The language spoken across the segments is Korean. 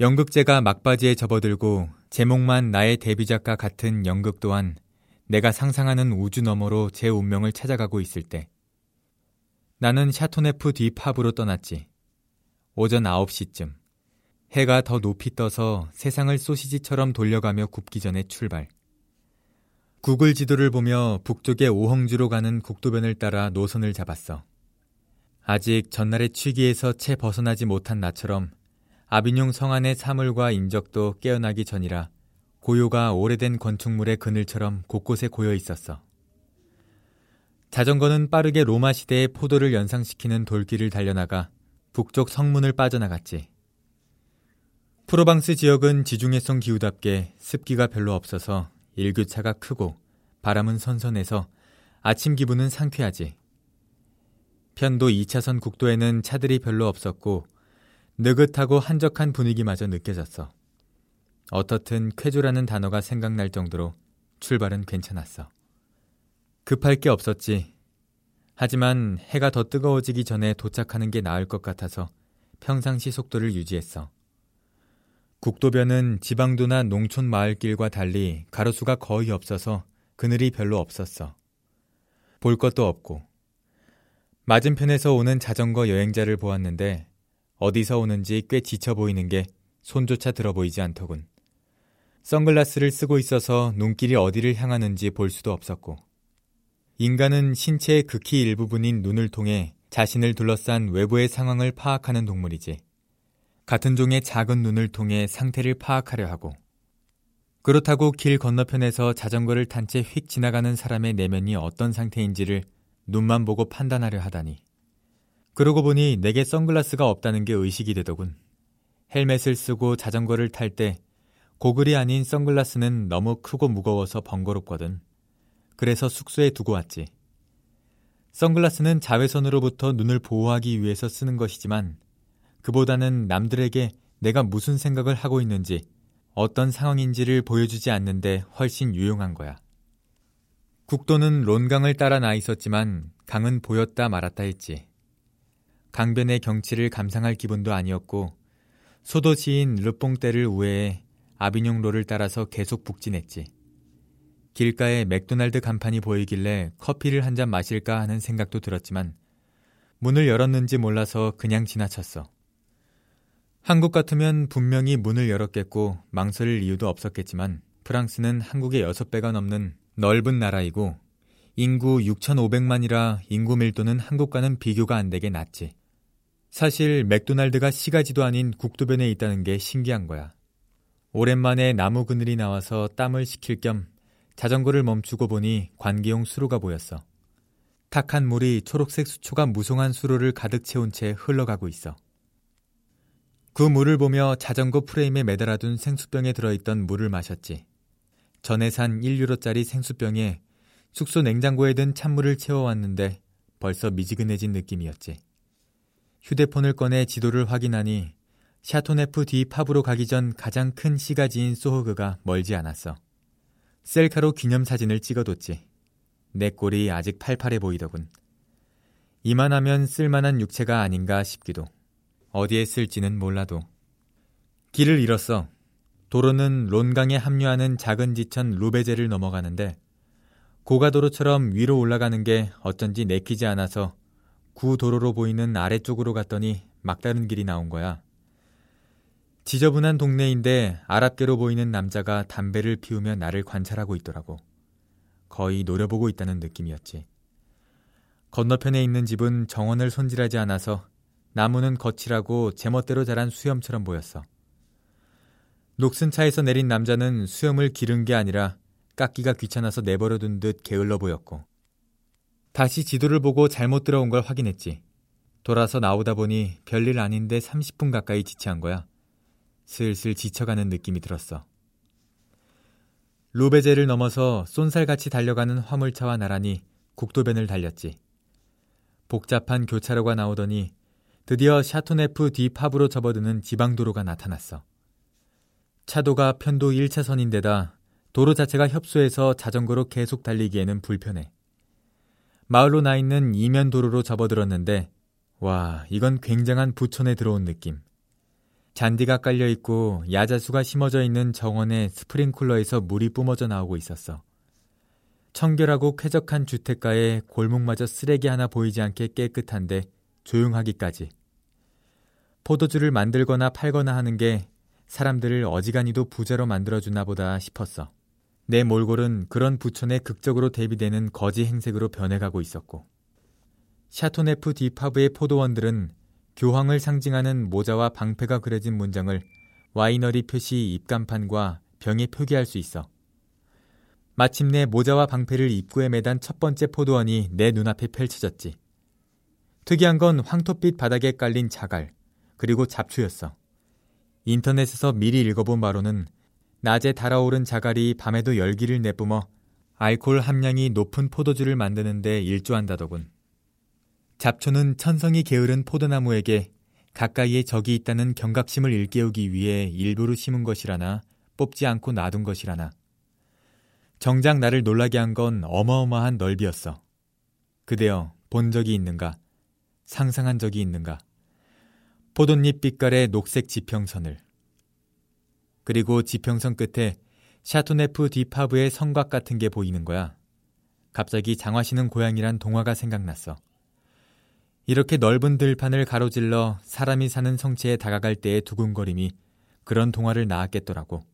연극제가 막바지에 접어들고 제목만 나의 데뷔작과 같은 연극 또한 내가 상상하는 우주 너머로 제 운명을 찾아가고 있을 때 나는 샤토네프 뒤 팝으로 떠났지. 오전 9시쯤 해가 더 높이 떠서 세상을 소시지처럼 돌려가며 굽기 전에 출발. 구글 지도를 보며 북쪽의 오헝주로 가는 국도변을 따라 노선을 잡았어. 아직 전날의 취기에서 채 벗어나지 못한 나처럼 아비뇽 성안의 사물과 인적도 깨어나기 전이라 고요가 오래된 건축물의 그늘처럼 곳곳에 고여 있었어. 자전거는 빠르게 로마 시대의 포도를 연상시키는 돌길을 달려나가 북쪽 성문을 빠져나갔지. 프로방스 지역은 지중해성 기후답게 습기가 별로 없어서 일교차가 크고 바람은 선선해서 아침 기분은 상쾌하지. 편도 2차선 국도에는 차들이 별로 없었고 느긋하고 한적한 분위기마저 느껴졌어. 어떻든 쾌조라는 단어가 생각날 정도로 출발은 괜찮았어. 급할 게 없었지. 하지만 해가 더 뜨거워지기 전에 도착하는 게 나을 것 같아서 평상시 속도를 유지했어. 국도변은 지방도나 농촌 마을길과 달리 가로수가 거의 없어서 그늘이 별로 없었어. 볼 것도 없고. 맞은편에서 오는 자전거 여행자를 보았는데 어디서 오는지 꽤 지쳐 보이는 게 손조차 들어 보이지 않더군. 선글라스를 쓰고 있어서 눈길이 어디를 향하는지 볼 수도 없었고. 인간은 신체의 극히 일부분인 눈을 통해 자신을 둘러싼 외부의 상황을 파악하는 동물이지. 같은 종의 작은 눈을 통해 상태를 파악하려 하고 그렇다고 길 건너편에서 자전거를 탄 채 휙 지나가는 사람의 내면이 어떤 상태인지를 눈만 보고 판단하려 하다니. 그러고 보니 내게 선글라스가 없다는 게 의식이 되더군. 헬멧을 쓰고 자전거를 탈 때 고글이 아닌 선글라스는 너무 크고 무거워서 번거롭거든. 그래서 숙소에 두고 왔지. 선글라스는 자외선으로부터 눈을 보호하기 위해서 쓰는 것이지만 그보다는 남들에게 내가 무슨 생각을 하고 있는지 어떤 상황인지를 보여주지 않는데 훨씬 유용한 거야. 국도는 론강을 따라 나 있었지만 강은 보였다 말았다 했지. 강변의 경치를 감상할 기분도 아니었고 소도시인 르뽕떼를 우회해 아비뇽로를 따라서 계속 북진했지. 길가에 맥도날드 간판이 보이길래 커피를 한 잔 마실까 하는 생각도 들었지만 문을 열었는지 몰라서 그냥 지나쳤어. 한국 같으면 분명히 문을 열었겠고 망설일 이유도 없었겠지만 프랑스는 한국의 6배가 넘는 넓은 나라이고 인구 6,500만이라 인구 밀도는 한국과는 비교가 안 되게 낮지. 사실 맥도날드가 시가지도 아닌 국도변에 있다는 게 신기한 거야. 오랜만에 나무 그늘이 나와서 땀을 식힐 겸 자전거를 멈추고 보니 관계용 수로가 보였어. 탁한 물이 초록색 수초가 무성한 수로를 가득 채운 채 흘러가고 있어. 그 물을 보며 자전거 프레임에 매달아둔 생수병에 들어있던 물을 마셨지. 전에 산 1유로짜리 생수병에 숙소 냉장고에 든 찬물을 채워왔는데 벌써 미지근해진 느낌이었지. 휴대폰을 꺼내 지도를 확인하니 샤토네프 뒤 팝으로 가기 전 가장 큰 시가지인 소호그가 멀지 않았어. 셀카로 기념사진을 찍어뒀지. 내 꼴이 아직 팔팔해 보이더군. 이만하면 쓸만한 육체가 아닌가 싶기도. 어디에 쓸지는 몰라도. 길을 잃었어. 도로는 론강에 합류하는 작은 지천 루베제를 넘어가는데 고가도로처럼 위로 올라가는 게 어쩐지 내키지 않아서 구도로로 보이는 아래쪽으로 갔더니 막다른 길이 나온 거야. 지저분한 동네인데 아랍계로 보이는 남자가 담배를 피우며 나를 관찰하고 있더라고. 거의 노려보고 있다는 느낌이었지. 건너편에 있는 집은 정원을 손질하지 않아서 나무는 거칠하고 제멋대로 자란 수염처럼 보였어. 녹슨 차에서 내린 남자는 수염을 기른 게 아니라 깎기가 귀찮아서 내버려둔 듯 게을러 보였고. 다시 지도를 보고 잘못 들어온 걸 확인했지. 돌아서 나오다 보니 별일 아닌데 30분 가까이 지체한 거야. 슬슬 지쳐가는 느낌이 들었어. 루베제를 넘어서 쏜살같이 달려가는 화물차와 나란히 국도변을 달렸지. 복잡한 교차로가 나오더니 드디어 샤토네프 뒤 팝으로 접어드는 지방도로가 나타났어. 차도가 편도 1차선인데다 도로 자체가 협소해서 자전거로 계속 달리기에는 불편해. 마을로 나 있는 이면 도로로 접어들었는데 와, 이건 굉장한 부천에 들어온 느낌. 잔디가 깔려 있고 야자수가 심어져 있는 정원의 스프링쿨러에서 물이 뿜어져 나오고 있었어. 청결하고 쾌적한 주택가에 골목마저 쓰레기 하나 보이지 않게 깨끗한데 조용하기까지. 포도주를 만들거나 팔거나 하는 게 사람들을 어지간히도 부자로 만들어주나 보다 싶었어. 내 몰골은 그런 부촌에 극적으로 대비되는 거지 행색으로 변해가고 있었고. Châteauneuf-du-Pape의 포도원들은 교황을 상징하는 모자와 방패가 그려진 문장을 와이너리 표시 입간판과 병에 표기할 수 있어. 마침내 모자와 방패를 입구에 매단 첫 번째 포도원이 내 눈앞에 펼쳐졌지. 특이한 건 황토빛 바닥에 깔린 자갈, 그리고 잡초였어. 인터넷에서 미리 읽어본 바로는 낮에 달아오른 자갈이 밤에도 열기를 내뿜어 알코올 함량이 높은 포도주를 만드는 데 일조한다더군. 잡초는 천성이 게으른 포도나무에게 가까이에 적이 있다는 경각심을 일깨우기 위해 일부러 심은 것이라나 뽑지 않고 놔둔 것이라나. 정작 나를 놀라게 한 건 어마어마한 넓이였어. 그대여 본 적이 있는가? 상상한 적이 있는가? 포도잎 빛깔의 녹색 지평선을. 그리고 지평선 끝에 샤토네프 디파브의 성곽 같은 게 보이는 거야. 갑자기 장화시는 고양이란 동화가 생각났어. 이렇게 넓은 들판을 가로질러 사람이 사는 성체에 다가갈 때의 두근거림이 그런 동화를 낳았겠더라고.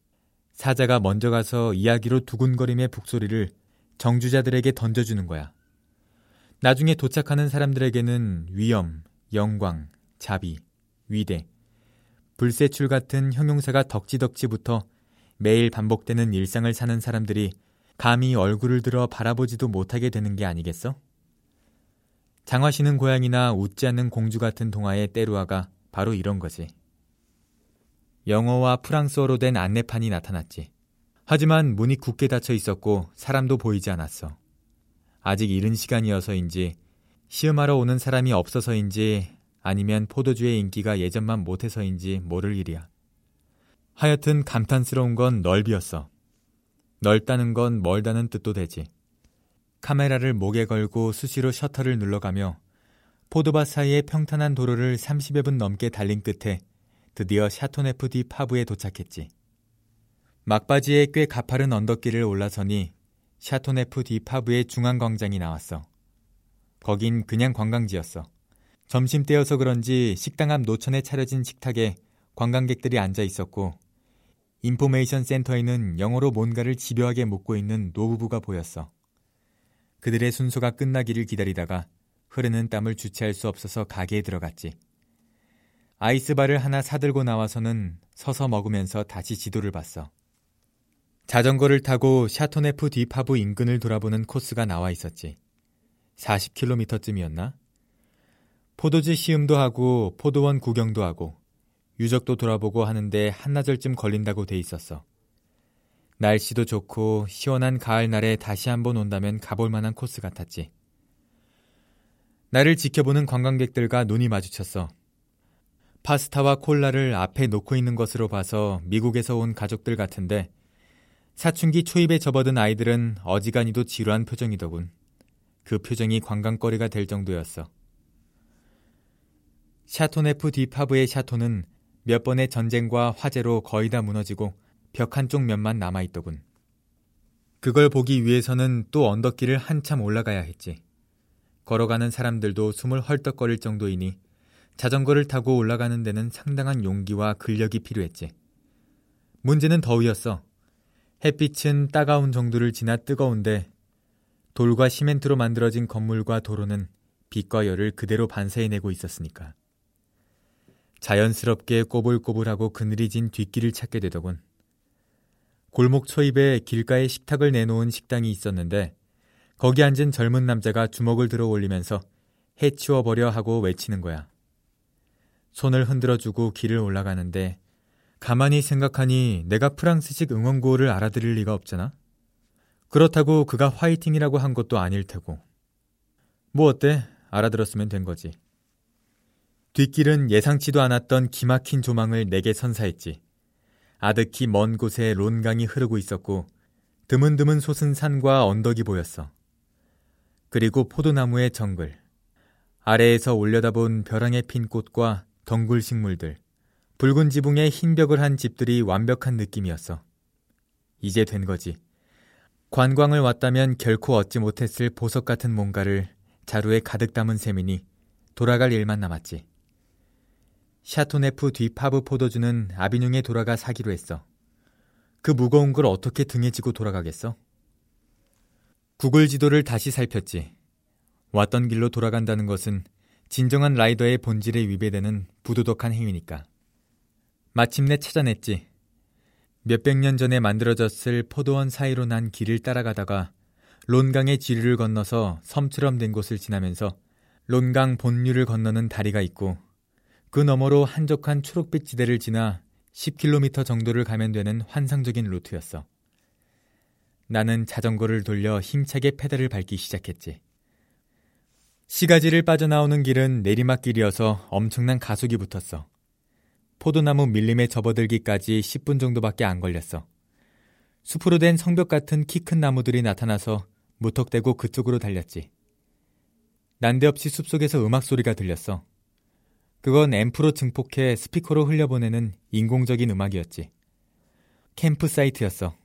사자가 먼저 가서 이야기로 두근거림의 북소리를 정주자들에게 던져주는 거야. 나중에 도착하는 사람들에게는 위엄, 영광, 자비, 위대, 불세출 같은 형용사가 덕지덕지부터 매일 반복되는 일상을 사는 사람들이 감히 얼굴을 들어 바라보지도 못하게 되는 게 아니겠어? 장화시는 고양이나 웃지 않는 공주 같은 동화의 때루아가 바로 이런 거지. 영어와 프랑스어로 된 안내판이 나타났지. 하지만 문이 굳게 닫혀 있었고 사람도 보이지 않았어. 아직 이른 시간이어서인지 시음하러 오는 사람이 없어서인지 아니면 포도주의 인기가 예전만 못해서인지 모를 일이야. 하여튼 감탄스러운 건 넓이었어. 넓다는 건 멀다는 뜻도 되지. 카메라를 목에 걸고 수시로 셔터를 눌러가며 포도밭 사이의 평탄한 도로를 30여 분 넘게 달린 끝에 드디어 샤토네프 뒤 파프에 도착했지. 막바지에 꽤 가파른 언덕길을 올라서니 샤토네프 뒤 파프의 중앙광장이 나왔어. 거긴 그냥 관광지였어. 점심때여서 그런지 식당 앞 노천에 차려진 식탁에 관광객들이 앉아 있었고 인포메이션 센터에는 영어로 뭔가를 집요하게 묻고 있는 노부부가 보였어. 그들의 순서가 끝나기를 기다리다가 흐르는 땀을 주체할 수 없어서 가게에 들어갔지. 아이스바를 하나 사들고 나와서는 서서 먹으면서 다시 지도를 봤어. 자전거를 타고 샤토네프 뒤파부 인근을 돌아보는 코스가 나와 있었지. 40km쯤이었나? 포도지 시음도 하고 포도원 구경도 하고 유적도 돌아보고 하는데 한나절쯤 걸린다고 돼 있었어. 날씨도 좋고 시원한 가을날에 다시 한번 온다면 가볼 만한 코스 같았지. 나를 지켜보는 관광객들과 눈이 마주쳤어. 파스타와 콜라를 앞에 놓고 있는 것으로 봐서 미국에서 온 가족들 같은데 사춘기 초입에 접어든 아이들은 어지간히도 지루한 표정이더군. 그 표정이 관광거리가 될 정도였어. 샤토네프 디파브의 샤토는 몇 번의 전쟁과 화재로 거의 다 무너지고 벽 한쪽 면만 남아 있더군. 그걸 보기 위해서는 또 언덕길을 한참 올라가야 했지. 걸어가는 사람들도 숨을 헐떡거릴 정도이니 자전거를 타고 올라가는 데는 상당한 용기와 근력이 필요했지. 문제는 더위였어. 햇빛은 따가운 정도를 지나 뜨거운데 돌과 시멘트로 만들어진 건물과 도로는 빛과 열을 그대로 반사해내고 있었으니까. 자연스럽게 꼬불꼬불하고 그늘이 진 뒷길을 찾게 되더군. 골목 초입에 길가에 식탁을 내놓은 식당이 있었는데 거기 앉은 젊은 남자가 주먹을 들어 올리면서 해치워 버려 하고 외치는 거야. 손을 흔들어 주고 길을 올라가는데 가만히 생각하니 내가 프랑스식 응원구호를 알아들을 리가 없잖아? 그렇다고 그가 화이팅이라고 한 것도 아닐 테고. 뭐 어때? 알아들었으면 된 거지. 뒷길은 예상치도 않았던 기막힌 조망을 내게 선사했지. 아득히 먼 곳에 론강이 흐르고 있었고 드문드문 솟은 산과 언덕이 보였어. 그리고 포도나무의 정글. 아래에서 올려다본 벼랑에 핀 꽃과 덩굴 식물들, 붉은 지붕에 흰 벽을 한 집들이 완벽한 느낌이었어. 이제 된 거지. 관광을 왔다면 결코 얻지 못했을 보석 같은 뭔가를 자루에 가득 담은 셈이니 돌아갈 일만 남았지. 샤토네프 뒤 파프 포도주는 아비뇽에 돌아가 사기로 했어. 그 무거운 걸 어떻게 등에 지고 돌아가겠어? 구글 지도를 다시 살폈지. 왔던 길로 돌아간다는 것은 진정한 라이더의 본질에 위배되는 부도덕한 행위니까. 마침내 찾아냈지. 몇백 년 전에 만들어졌을 포도원 사이로 난 길을 따라가다가 론강의 지류를 건너서 섬처럼 된 곳을 지나면서 론강 본류를 건너는 다리가 있고 그 너머로 한적한 초록빛 지대를 지나 10km 정도를 가면 되는 환상적인 루트였어. 나는 자전거를 돌려 힘차게 페달을 밟기 시작했지. 시가지를 빠져나오는 길은 내리막길이어서 엄청난 가속이 붙었어. 포도나무 밀림에 접어들기까지 10분 정도밖에 안 걸렸어. 숲으로 된 성벽 같은 키 큰 나무들이 나타나서 무턱대고 그쪽으로 달렸지. 난데없이 숲속에서 음악 소리가 들렸어. 그건 앰프로 증폭해 스피커로 흘려보내는 인공적인 음악이었지. camp site였어.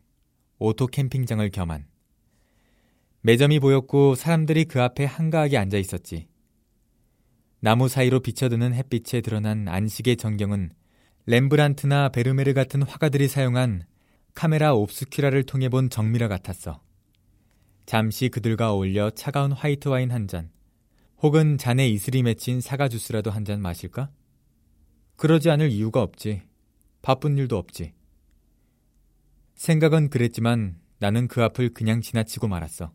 오토 캠핑장을 겸한. 매점이 보였고 사람들이 그 앞에 한가하게 앉아 있었지. 나무 사이로 비쳐드는 햇빛에 드러난 안식의 전경은 렘브란트나 베르메르 같은 화가들이 사용한 카메라 옵스큐라를 통해 본 정미라 같았어. 잠시 그들과 어울려 차가운 화이트 와인 한 잔, 혹은 잔에 이슬이 맺힌 사과 주스라도 한 잔 마실까? 그러지 않을 이유가 없지. 바쁜 일도 없지. 생각은 그랬지만 나는 그 앞을 그냥 지나치고 말았어.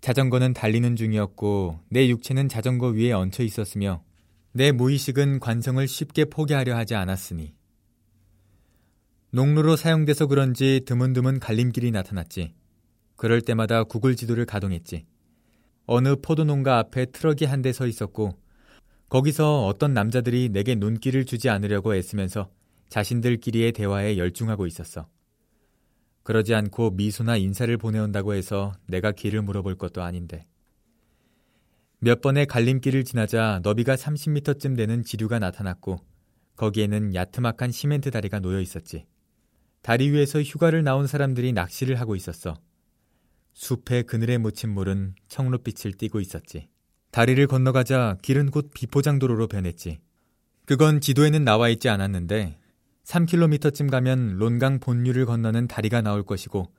자전거는 달리는 중이었고 내 육체는 자전거 위에 얹혀 있었으며 내 무의식은 관성을 쉽게 포기하려 하지 않았으니. 농로로 사용돼서 그런지 드문드문 갈림길이 나타났지. 그럴 때마다 구글 지도를 가동했지. 어느 포도농가 앞에 트럭이 한 대 서 있었고 거기서 어떤 남자들이 내게 눈길을 주지 않으려고 애쓰면서 자신들끼리의 대화에 열중하고 있었어. 그러지 않고 미소나 인사를 보내온다고 해서 내가 길을 물어볼 것도 아닌데. 몇 번의 갈림길을 지나자 너비가 30m쯤 되는 지류가 나타났고 거기에는 야트막한 시멘트 다리가 놓여 있었지. 다리 위에서 휴가를 나온 사람들이 낚시를 하고 있었어. 숲의 그늘에 묻힌 물은 청록빛을 띠고 있었지. 다리를 건너가자 길은 곧 비포장도로로 변했지. 그건 지도에는 나와 있지 않았는데 3km쯤 가면 론강 본류를 건너는 다리가 나올 것이고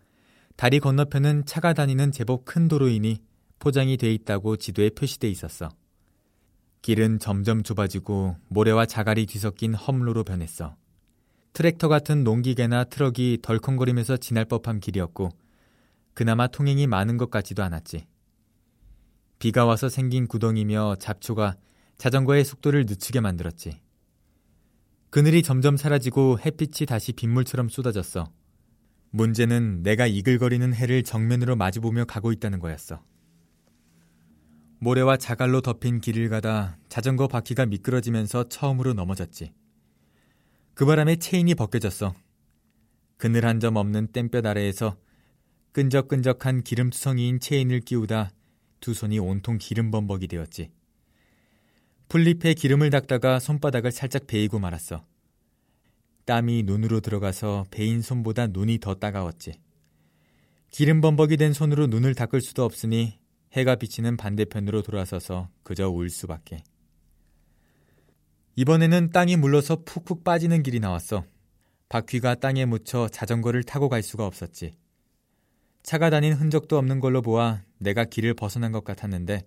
다리 건너편은 차가 다니는 제법 큰 도로이니 포장이 돼 있다고 지도에 표시돼 있었어. 길은 점점 좁아지고 모래와 자갈이 뒤섞인 험로로 변했어. 트랙터 같은 농기계나 트럭이 덜컹거리면서 지날 법한 길이었고 그나마 통행이 많은 것 같지도 않았지. 비가 와서 생긴 구덩이며 잡초가 자전거의 속도를 늦추게 만들었지. 그늘이 점점 사라지고 햇빛이 다시 빗물처럼 쏟아졌어. 문제는 내가 이글거리는 해를 정면으로 마주보며 가고 있다는 거였어. 모래와 자갈로 덮인 길을 가다 자전거 바퀴가 미끄러지면서 처음으로 넘어졌지. 그 바람에 체인이 벗겨졌어. 그늘 한 점 없는 땡볕 아래에서 끈적끈적한 기름투성이인 체인을 끼우다 두 손이 온통 기름 범벅이 되었지. 풀잎에 기름을 닦다가 손바닥을 살짝 베이고 말았어. 땀이 눈으로 들어가서 베인 손보다 눈이 더 따가웠지. 기름 범벅이 된 손으로 눈을 닦을 수도 없으니 해가 비치는 반대편으로 돌아서서 그저 울 수밖에. 이번에는 땅이 물러서 푹푹 빠지는 길이 나왔어. 바퀴가 땅에 묻혀 자전거를 타고 갈 수가 없었지. 차가 다닌 흔적도 없는 걸로 보아 내가 길을 벗어난 것 같았는데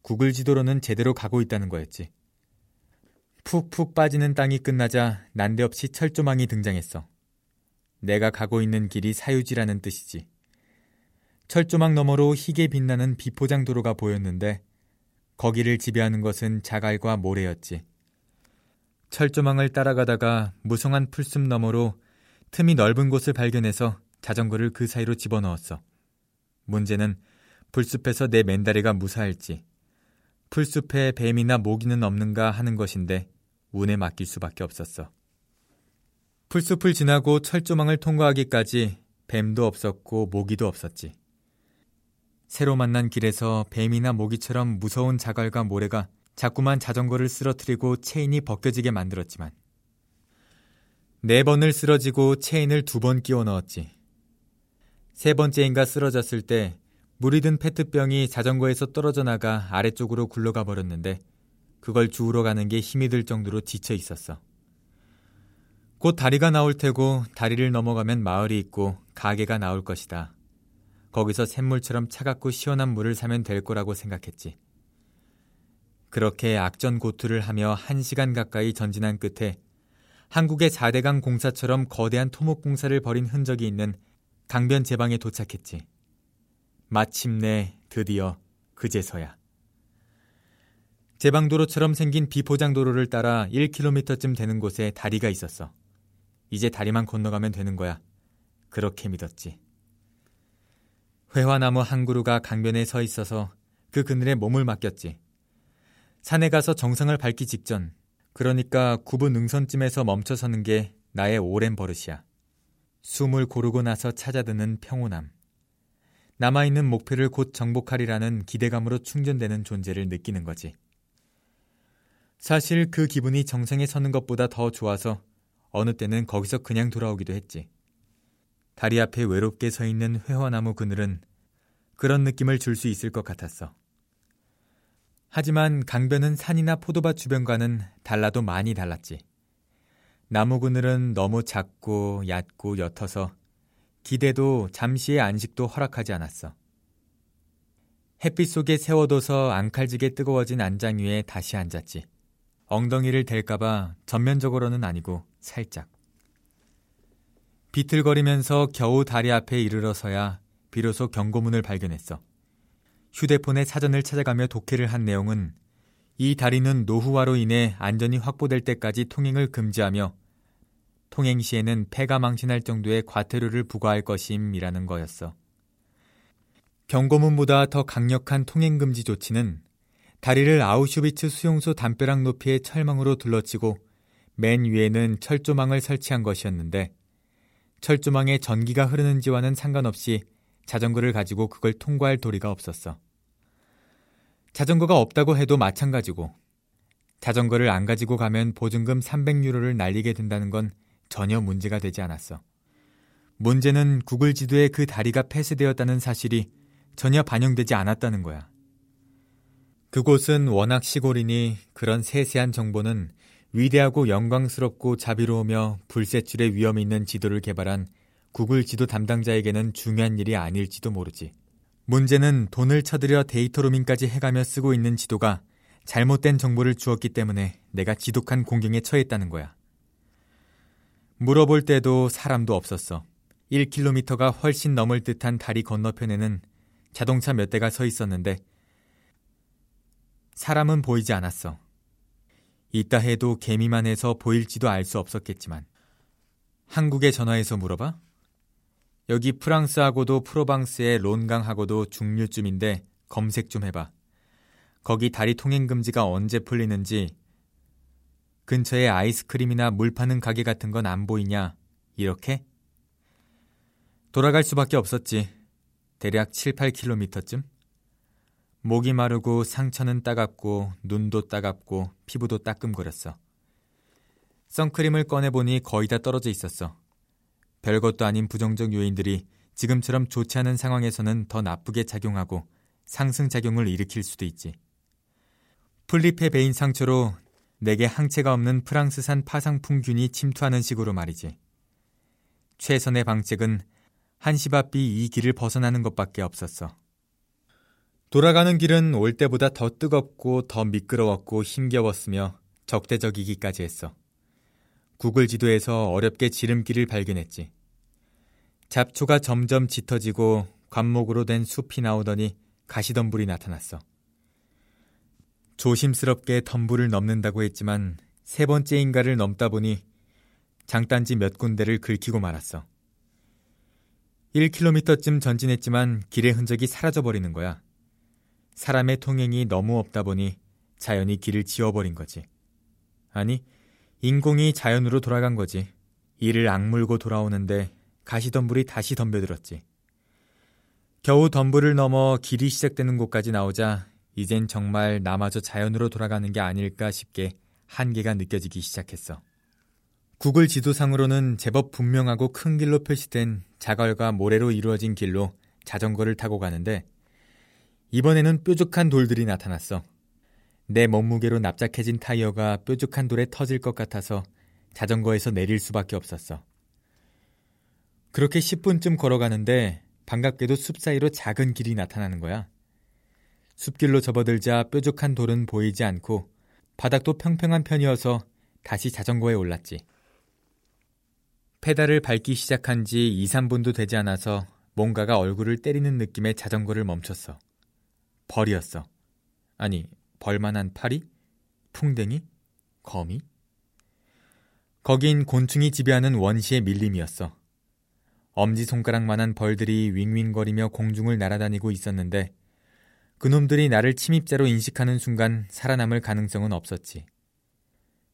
구글 지도로는 제대로 가고 있다는 거였지. 푹푹 빠지는 땅이 끝나자 난데없이 철조망이 등장했어. 내가 가고 있는 길이 사유지라는 뜻이지. 철조망 너머로 희게 빛나는 비포장 도로가 보였는데 거기를 지배하는 것은 자갈과 모래였지. 철조망을 따라가다가 무성한 풀숲 너머로 틈이 넓은 곳을 발견해서 자전거를 그 사이로 집어넣었어. 문제는 풀숲에서 내 맨다리가 무사할지, 풀숲에 뱀이나 모기는 없는가 하는 것인데 운에 맡길 수밖에 없었어. 풀숲을 지나고 철조망을 통과하기까지 뱀도 없었고 모기도 없었지. 새로 만난 길에서 뱀이나 모기처럼 무서운 자갈과 모래가 자꾸만 자전거를 쓰러뜨리고 체인이 벗겨지게 만들었지만 네 번을 쓰러지고 체인을 두 번 끼워 넣었지. 세 번째인가 쓰러졌을 때 물이 든 페트병이 자전거에서 떨어져 나가 아래쪽으로 굴러가 버렸는데 그걸 주우러 가는 게 힘이 들 정도로 지쳐 있었어. 곧 다리가 나올 테고 다리를 넘어가면 마을이 있고 가게가 나올 것이다. 거기서 샘물처럼 차갑고 시원한 물을 사면 될 거라고 생각했지. 그렇게 악전 고투를 하며 한 시간 가까이 전진한 끝에 한국의 4대강 공사처럼 거대한 토목 공사를 벌인 흔적이 있는 강변 제 방에 도착했지. 마침내 드디어 그제서야. 제방도로처럼 생긴 비포장도로를 따라 1km쯤 되는 곳에 다리가 있었어. 이제 다리만 건너가면 되는 거야. 그렇게 믿었지. 회화나무 한 그루가 강변에 서 있어서 그 그늘에 몸을 맡겼지. 산에 가서 정상을 밟기 직전, 그러니까 구부 능선쯤에서 멈춰서는 게 나의 오랜 버릇이야. 숨을 고르고 나서 찾아드는 평온함. 남아있는 목표를 곧 정복하리라는 기대감으로 충전되는 존재를 느끼는 거지. 사실 그 기분이 정상에 서는 것보다 더 좋아서 어느 때는 거기서 그냥 돌아오기도 했지. 다리 앞에 외롭게 서 있는 회화나무 그늘은 그런 느낌을 줄 수 있을 것 같았어. 하지만 강변은 산이나 포도밭 주변과는 달라도 많이 달랐지. 나무 그늘은 너무 작고 얕고 옅어서 기대도 잠시의 안식도 허락하지 않았어. 햇빛 속에 세워둬서 앙칼지게 뜨거워진 안장 위에 다시 앉았지. 엉덩이를 댈까봐 전면적으로는 아니고 살짝. 비틀거리면서 겨우 다리 앞에 이르러서야 비로소 경고문을 발견했어. 휴대폰에 사전을 찾아가며 독해를 한 내용은 이 다리는 노후화로 인해 안전이 확보될 때까지 통행을 금지하며 통행 시에는 폐가 망신할 정도의 과태료를 부과할 것임이라는 거였어. 경고문보다 더 강력한 통행 금지 조치는 다리를 아우슈비츠 수용소 담벼락 높이의 철망으로 둘러치고 맨 위에는 철조망을 설치한 것이었는데 철조망에 전기가 흐르는지와는 상관없이 자전거를 가지고 그걸 통과할 도리가 없었어. 자전거가 없다고 해도 마찬가지고 자전거를 안 가지고 가면 보증금 300유로를 날리게 된다는 건 전혀 문제가 되지 않았어. 문제는 구글 지도에 그 다리가 폐쇄되었다는 사실이 전혀 반영되지 않았다는 거야. 그곳은 워낙 시골이니 그런 세세한 정보는 위대하고 영광스럽고 자비로우며 불세출의 위험이 있는 지도를 개발한 구글 지도 담당자에게는 중요한 일이 아닐지도 모르지. 문제는 돈을 쳐들여 데이터 로밍까지 해가며 쓰고 있는 지도가 잘못된 정보를 주었기 때문에 내가 지독한 공경에 처했다는 거야. 물어볼 때도 사람도 없었어. 1km가 훨씬 넘을 듯한 다리 건너편에는 자동차 몇 대가 서 있었는데 사람은 보이지 않았어. 있다 해도 개미만 해서 보일지도 알 수 없었겠지만 한국에 전화해서 물어봐? 여기 프랑스하고도 프로방스의 론강하고도 중류쯤인데 검색 좀 해봐. 거기 다리 통행 금지가 언제 풀리는지 근처에 아이스크림이나 물 파는 가게 같은 건 안 보이냐? 이렇게? 돌아갈 수밖에 없었지. 대략 7, 8km쯤? 목이 마르고 상처는 따갑고 눈도 따갑고 피부도 따끔거렸어. 선크림을 꺼내보니 거의 다 떨어져 있었어. 별것도 아닌 부정적 요인들이 지금처럼 좋지 않은 상황에서는 더 나쁘게 작용하고 상승작용을 일으킬 수도 있지. 플리페 베인 상처로 내게 항체가 없는 프랑스산 파상풍균이 침투하는 식으로 말이지. 최선의 방책은 한시바삐 이 길을 벗어나는 것밖에 없었어. 돌아가는 길은 올 때보다 더 뜨겁고 더 미끄러웠고 힘겨웠으며 적대적이기까지 했어. 구글 지도에서 어렵게 지름길을 발견했지. 잡초가 점점 짙어지고 관목으로 된 숲이 나오더니 가시덤불이 나타났어. 조심스럽게 덤불을 넘는다고 했지만 세 번째인가를 넘다 보니 장단지 몇 군데를 긁히고 말았어. 1km쯤 전진했지만 길의 흔적이 사라져버리는 거야. 사람의 통행이 너무 없다 보니 자연이 길을 지워버린 거지. 아니, 인공이 자연으로 돌아간 거지. 이를 악물고 돌아오는데 가시덤불이 다시 덤벼들었지. 겨우 덤불을 넘어 길이 시작되는 곳까지 나오자 이젠 정말 나마저 자연으로 돌아가는 게 아닐까 싶게 한계가 느껴지기 시작했어. 구글 지도상으로는 제법 분명하고 큰 길로 표시된 자갈과 모래로 이루어진 길로 자전거를 타고 가는데 이번에는 뾰족한 돌들이 나타났어. 내 몸무게로 납작해진 타이어가 뾰족한 돌에 터질 것 같아서 자전거에서 내릴 수밖에 없었어. 그렇게 10분쯤 걸어가는데 반갑게도 숲 사이로 작은 길이 나타나는 거야. 숲길로 접어들자 뾰족한 돌은 보이지 않고 바닥도 평평한 편이어서 다시 자전거에 올랐지. 페달을 밟기 시작한 지 2, 3분도 되지 않아서 뭔가가 얼굴을 때리는 느낌의 자전거를 멈췄어. 벌이었어. 아니, 벌만한 파리? 풍뎅이? 거미? 거긴 곤충이 지배하는 원시의 밀림이었어. 엄지손가락만한 벌들이 윙윙거리며 공중을 날아다니고 있었는데 그놈들이 나를 침입자로 인식하는 순간 살아남을 가능성은 없었지.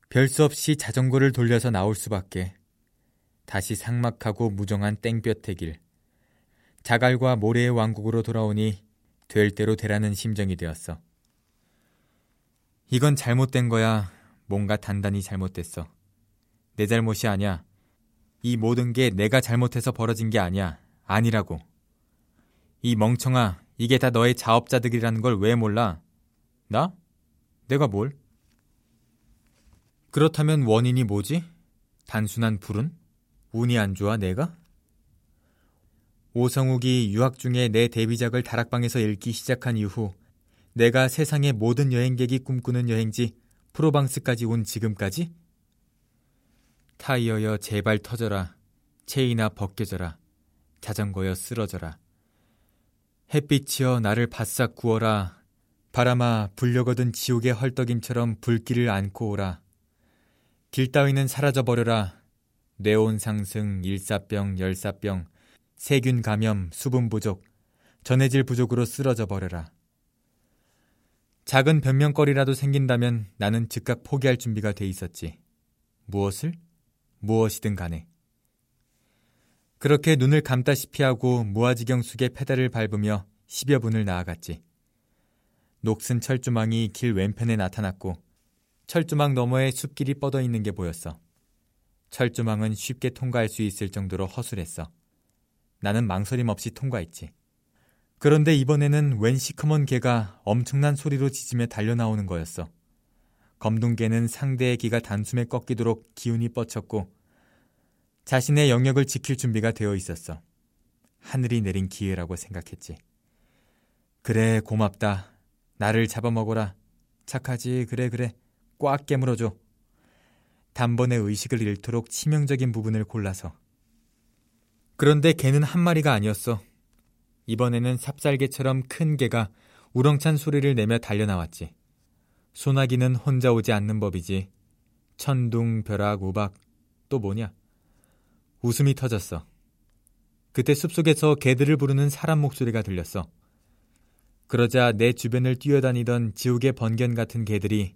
별 수 없이 자전거를 돌려서 나올 수밖에. 다시 상막하고 무정한 땡볕의 길. 자갈과 모래의 왕국으로 돌아오니 될 대로 되라는 심정이 되었어. 이건 잘못된 거야. 뭔가 단단히 잘못됐어. 내 잘못이 아니야. 이 모든 게 내가 잘못해서 벌어진 게 아니야. 아니라고. 이 멍청아, 이게 다 너의 자업자득이라는 걸 왜 몰라? 나? 내가 뭘? 그렇다면 원인이 뭐지? 단순한 불운? 운이 안 좋아 내가? 오성욱이 유학 중에 내 데뷔작을 다락방에서 읽기 시작한 이후 내가 세상의 모든 여행객이 꿈꾸는 여행지 프로방스까지 온 지금까지? 타이어여 제발 터져라. 체이나 벗겨져라. 자전거여 쓰러져라. 햇빛이여 나를 바싹 구워라. 바람아 불려거든 지옥의 헐떡임처럼 불길을 안고 오라. 길 따위는 사라져버려라. 뇌온 상승, 일사병, 열사병, 세균 감염, 수분 부족, 전해질 부족으로 쓰러져 버려라. 작은 변명거리라도 생긴다면 나는 즉각 포기할 준비가 돼 있었지. 무엇을? 무엇이든 간에. 그렇게 눈을 감다시피 하고 무아지경 숙의 페달을 밟으며 10여 분을 나아갔지. 녹슨 철조망이 길 왼편에 나타났고 철조망 너머에 숲길이 뻗어 있는 게 보였어. 철조망은 쉽게 통과할 수 있을 정도로 허술했어. 나는 망설임 없이 통과했지. 그런데 이번에는 웬 시커먼 개가 엄청난 소리로 짖으며 달려나오는 거였어. 검둥개는 상대의 기가 단숨에 꺾이도록 기운이 뻗쳤고 자신의 영역을 지킬 준비가 되어 있었어. 하늘이 내린 기회라고 생각했지. 그래, 고맙다. 나를 잡아먹어라. 착하지, 그래, 그래. 꽉 깨물어줘. 단번에 의식을 잃도록 치명적인 부분을 골라서. 그런데 개는 한 마리가 아니었어. 이번에는 삽살개처럼 큰 개가 우렁찬 소리를 내며 달려나왔지. 소나기는 혼자 오지 않는 법이지. 천둥, 벼락, 우박, 또 뭐냐? 웃음이 터졌어. 그때 숲속에서 개들을 부르는 사람 목소리가 들렸어. 그러자 내 주변을 뛰어다니던 지옥의 번견 같은 개들이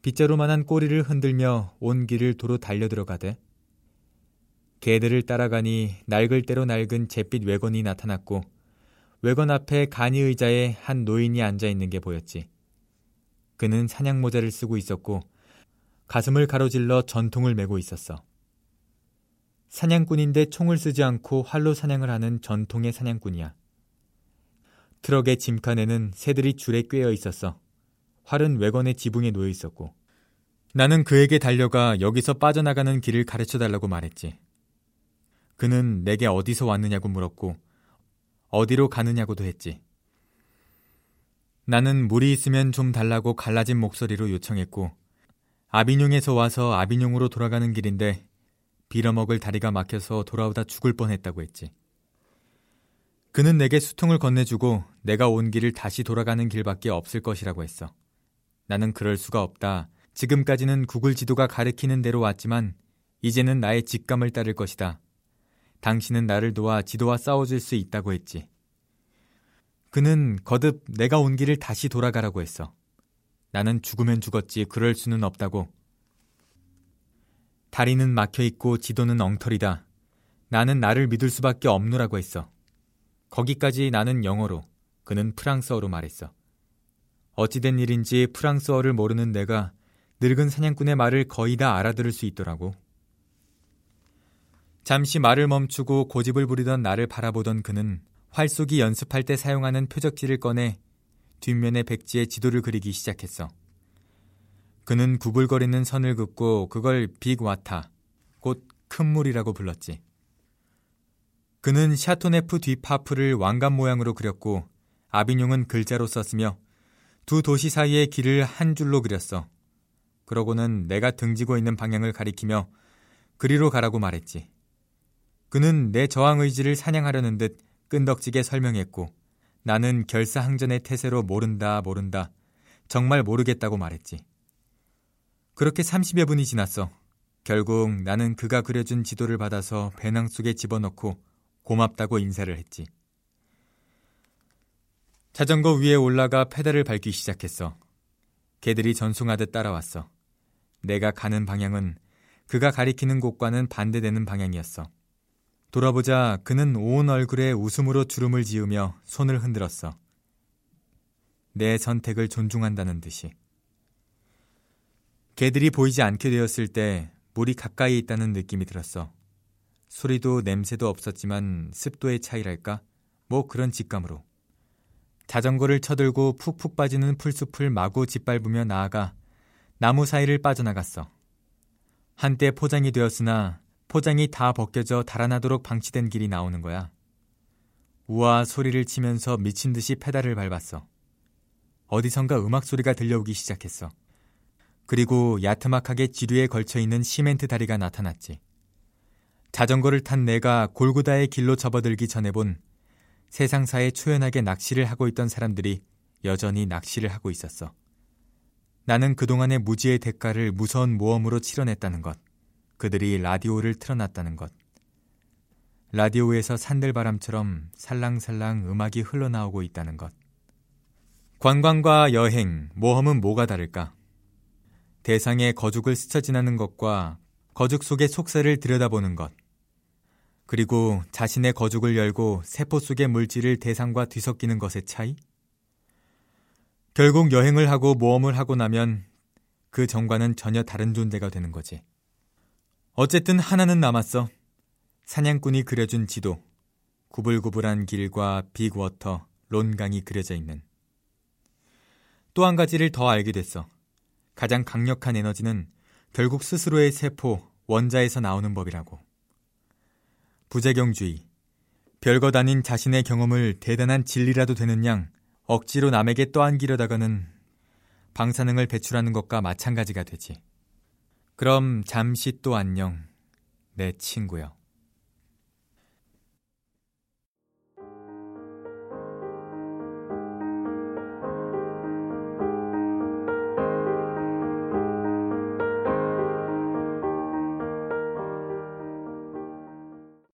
빗자루만한 꼬리를 흔들며 온 길을 도로 달려들어가대. 개들을 따라가니 낡을 대로 낡은 잿빛 외건이 나타났고 외건 앞에 간이 의자에 한 노인이 앉아 있는 게 보였지. 그는 사냥 모자를 쓰고 있었고 가슴을 가로질러 전통을 메고 있었어. 사냥꾼인데 총을 쓰지 않고 활로 사냥을 하는 전통의 사냥꾼이야. 트럭의 짐칸에는 새들이 줄에 꿰어 있었어. 활은 외건의 지붕에 놓여 있었고. 나는 그에게 달려가 여기서 빠져나가는 길을 가르쳐 달라고 말했지. 그는 내게 어디서 왔느냐고 물었고 어디로 가느냐고도 했지. 나는 물이 있으면 좀 달라고 갈라진 목소리로 요청했고 아비뇽에서 와서 아비뇽으로 돌아가는 길인데 빌어먹을 다리가 막혀서 돌아오다 죽을 뻔했다고 했지. 그는 내게 수통을 건네주고 내가 온 길을 다시 돌아가는 길밖에 없을 것이라고 했어. 나는 그럴 수가 없다. 지금까지는 구글 지도가 가리키는 대로 왔지만 이제는 나의 직감을 따를 것이다. 당신은 나를 도와 지도와 싸워줄 수 있다고 했지. 그는 거듭 내가 온 길을 다시 돌아가라고 했어. 나는 죽으면 죽었지 그럴 수는 없다고. 다리는 막혀 있고 지도는 엉터리다. 나는 나를 믿을 수밖에 없노라고 했어. 거기까지 나는 영어로, 그는 프랑스어로 말했어. 어찌된 일인지 프랑스어를 모르는 내가 늙은 사냥꾼의 말을 거의 다 알아들을 수 있더라고. 잠시 말을 멈추고 고집을 부리던 나를 바라보던 그는 활쏘기 연습할 때 사용하는 표적지를 꺼내 뒷면의 백지에 지도를 그리기 시작했어. 그는 구불거리는 선을 긋고 그걸 빅와타, 곧 큰 물이라고 불렀지. 그는 샤토네프 뒷파프를 왕관 모양으로 그렸고 아비뇽은 글자로 썼으며 두 도시 사이의 길을 한 줄로 그렸어. 그러고는 내가 등지고 있는 방향을 가리키며 그리로 가라고 말했지. 그는 내 저항 의지를 사냥하려는 듯 끈덕지게 설명했고 나는 결사항전의 태세로 모른다 모른다 정말 모르겠다고 말했지. 그렇게 30여 분이 지났어. 결국 나는 그가 그려준 지도를 받아서 배낭 속에 집어넣고 고맙다고 인사를 했지. 자전거 위에 올라가 페달을 밟기 시작했어. 개들이 전송하듯 따라왔어. 내가 가는 방향은 그가 가리키는 곳과는 반대되는 방향이었어. 돌아보자 그는 온 얼굴에 웃음으로 주름을 지으며 손을 흔들었어. 내 선택을 존중한다는 듯이. 개들이 보이지 않게 되었을 때 물이 가까이 있다는 느낌이 들었어. 소리도 냄새도 없었지만 습도의 차이랄까? 뭐 그런 직감으로. 자전거를 쳐들고 푹푹 빠지는 풀숲을 마구 짓밟으며 나아가 나무 사이를 빠져나갔어. 한때 포장이 되었으나 포장이 다 벗겨져 달아나도록 방치된 길이 나오는 거야. 우아 소리를 치면서 미친 듯이 페달을 밟았어. 어디선가 음악 소리가 들려오기 시작했어. 그리고 야트막하게 지류에 걸쳐 있는 시멘트 다리가 나타났지. 자전거를 탄 내가 골고다의 길로 접어들기 전에 본 세상사에 초연하게 낚시를 하고 있던 사람들이 여전히 낚시를 하고 있었어. 나는 그동안의 무지의 대가를 무서운 모험으로 치러냈다는 것. 그들이 라디오를 틀어놨다는 것. 라디오에서 산들바람처럼 살랑살랑 음악이 흘러나오고 있다는 것. 관광과 여행, 모험은 뭐가 다를까? 대상의 거죽을 스쳐 지나는 것과 거죽 속의 속세를 들여다보는 것. 그리고 자신의 거죽을 열고 세포 속의 물질을 대상과 뒤섞이는 것의 차이? 결국 여행을 하고 모험을 하고 나면 그 전과는 전혀 다른 존재가 되는 거지. 어쨌든 하나는 남았어. 사냥꾼이 그려준 지도. 구불구불한 길과 빅워터, 론강이 그려져 있는. 또 한 가지를 더 알게 됐어. 가장 강력한 에너지는 결국 스스로의 세포, 원자에서 나오는 법이라고. 부작용주의. 별것 아닌 자신의 경험을 대단한 진리라도 되는 양 억지로 남에게 떠안기려다가는 방사능을 배출하는 것과 마찬가지가 되지. 그럼 잠시 또 안녕, 내 친구여.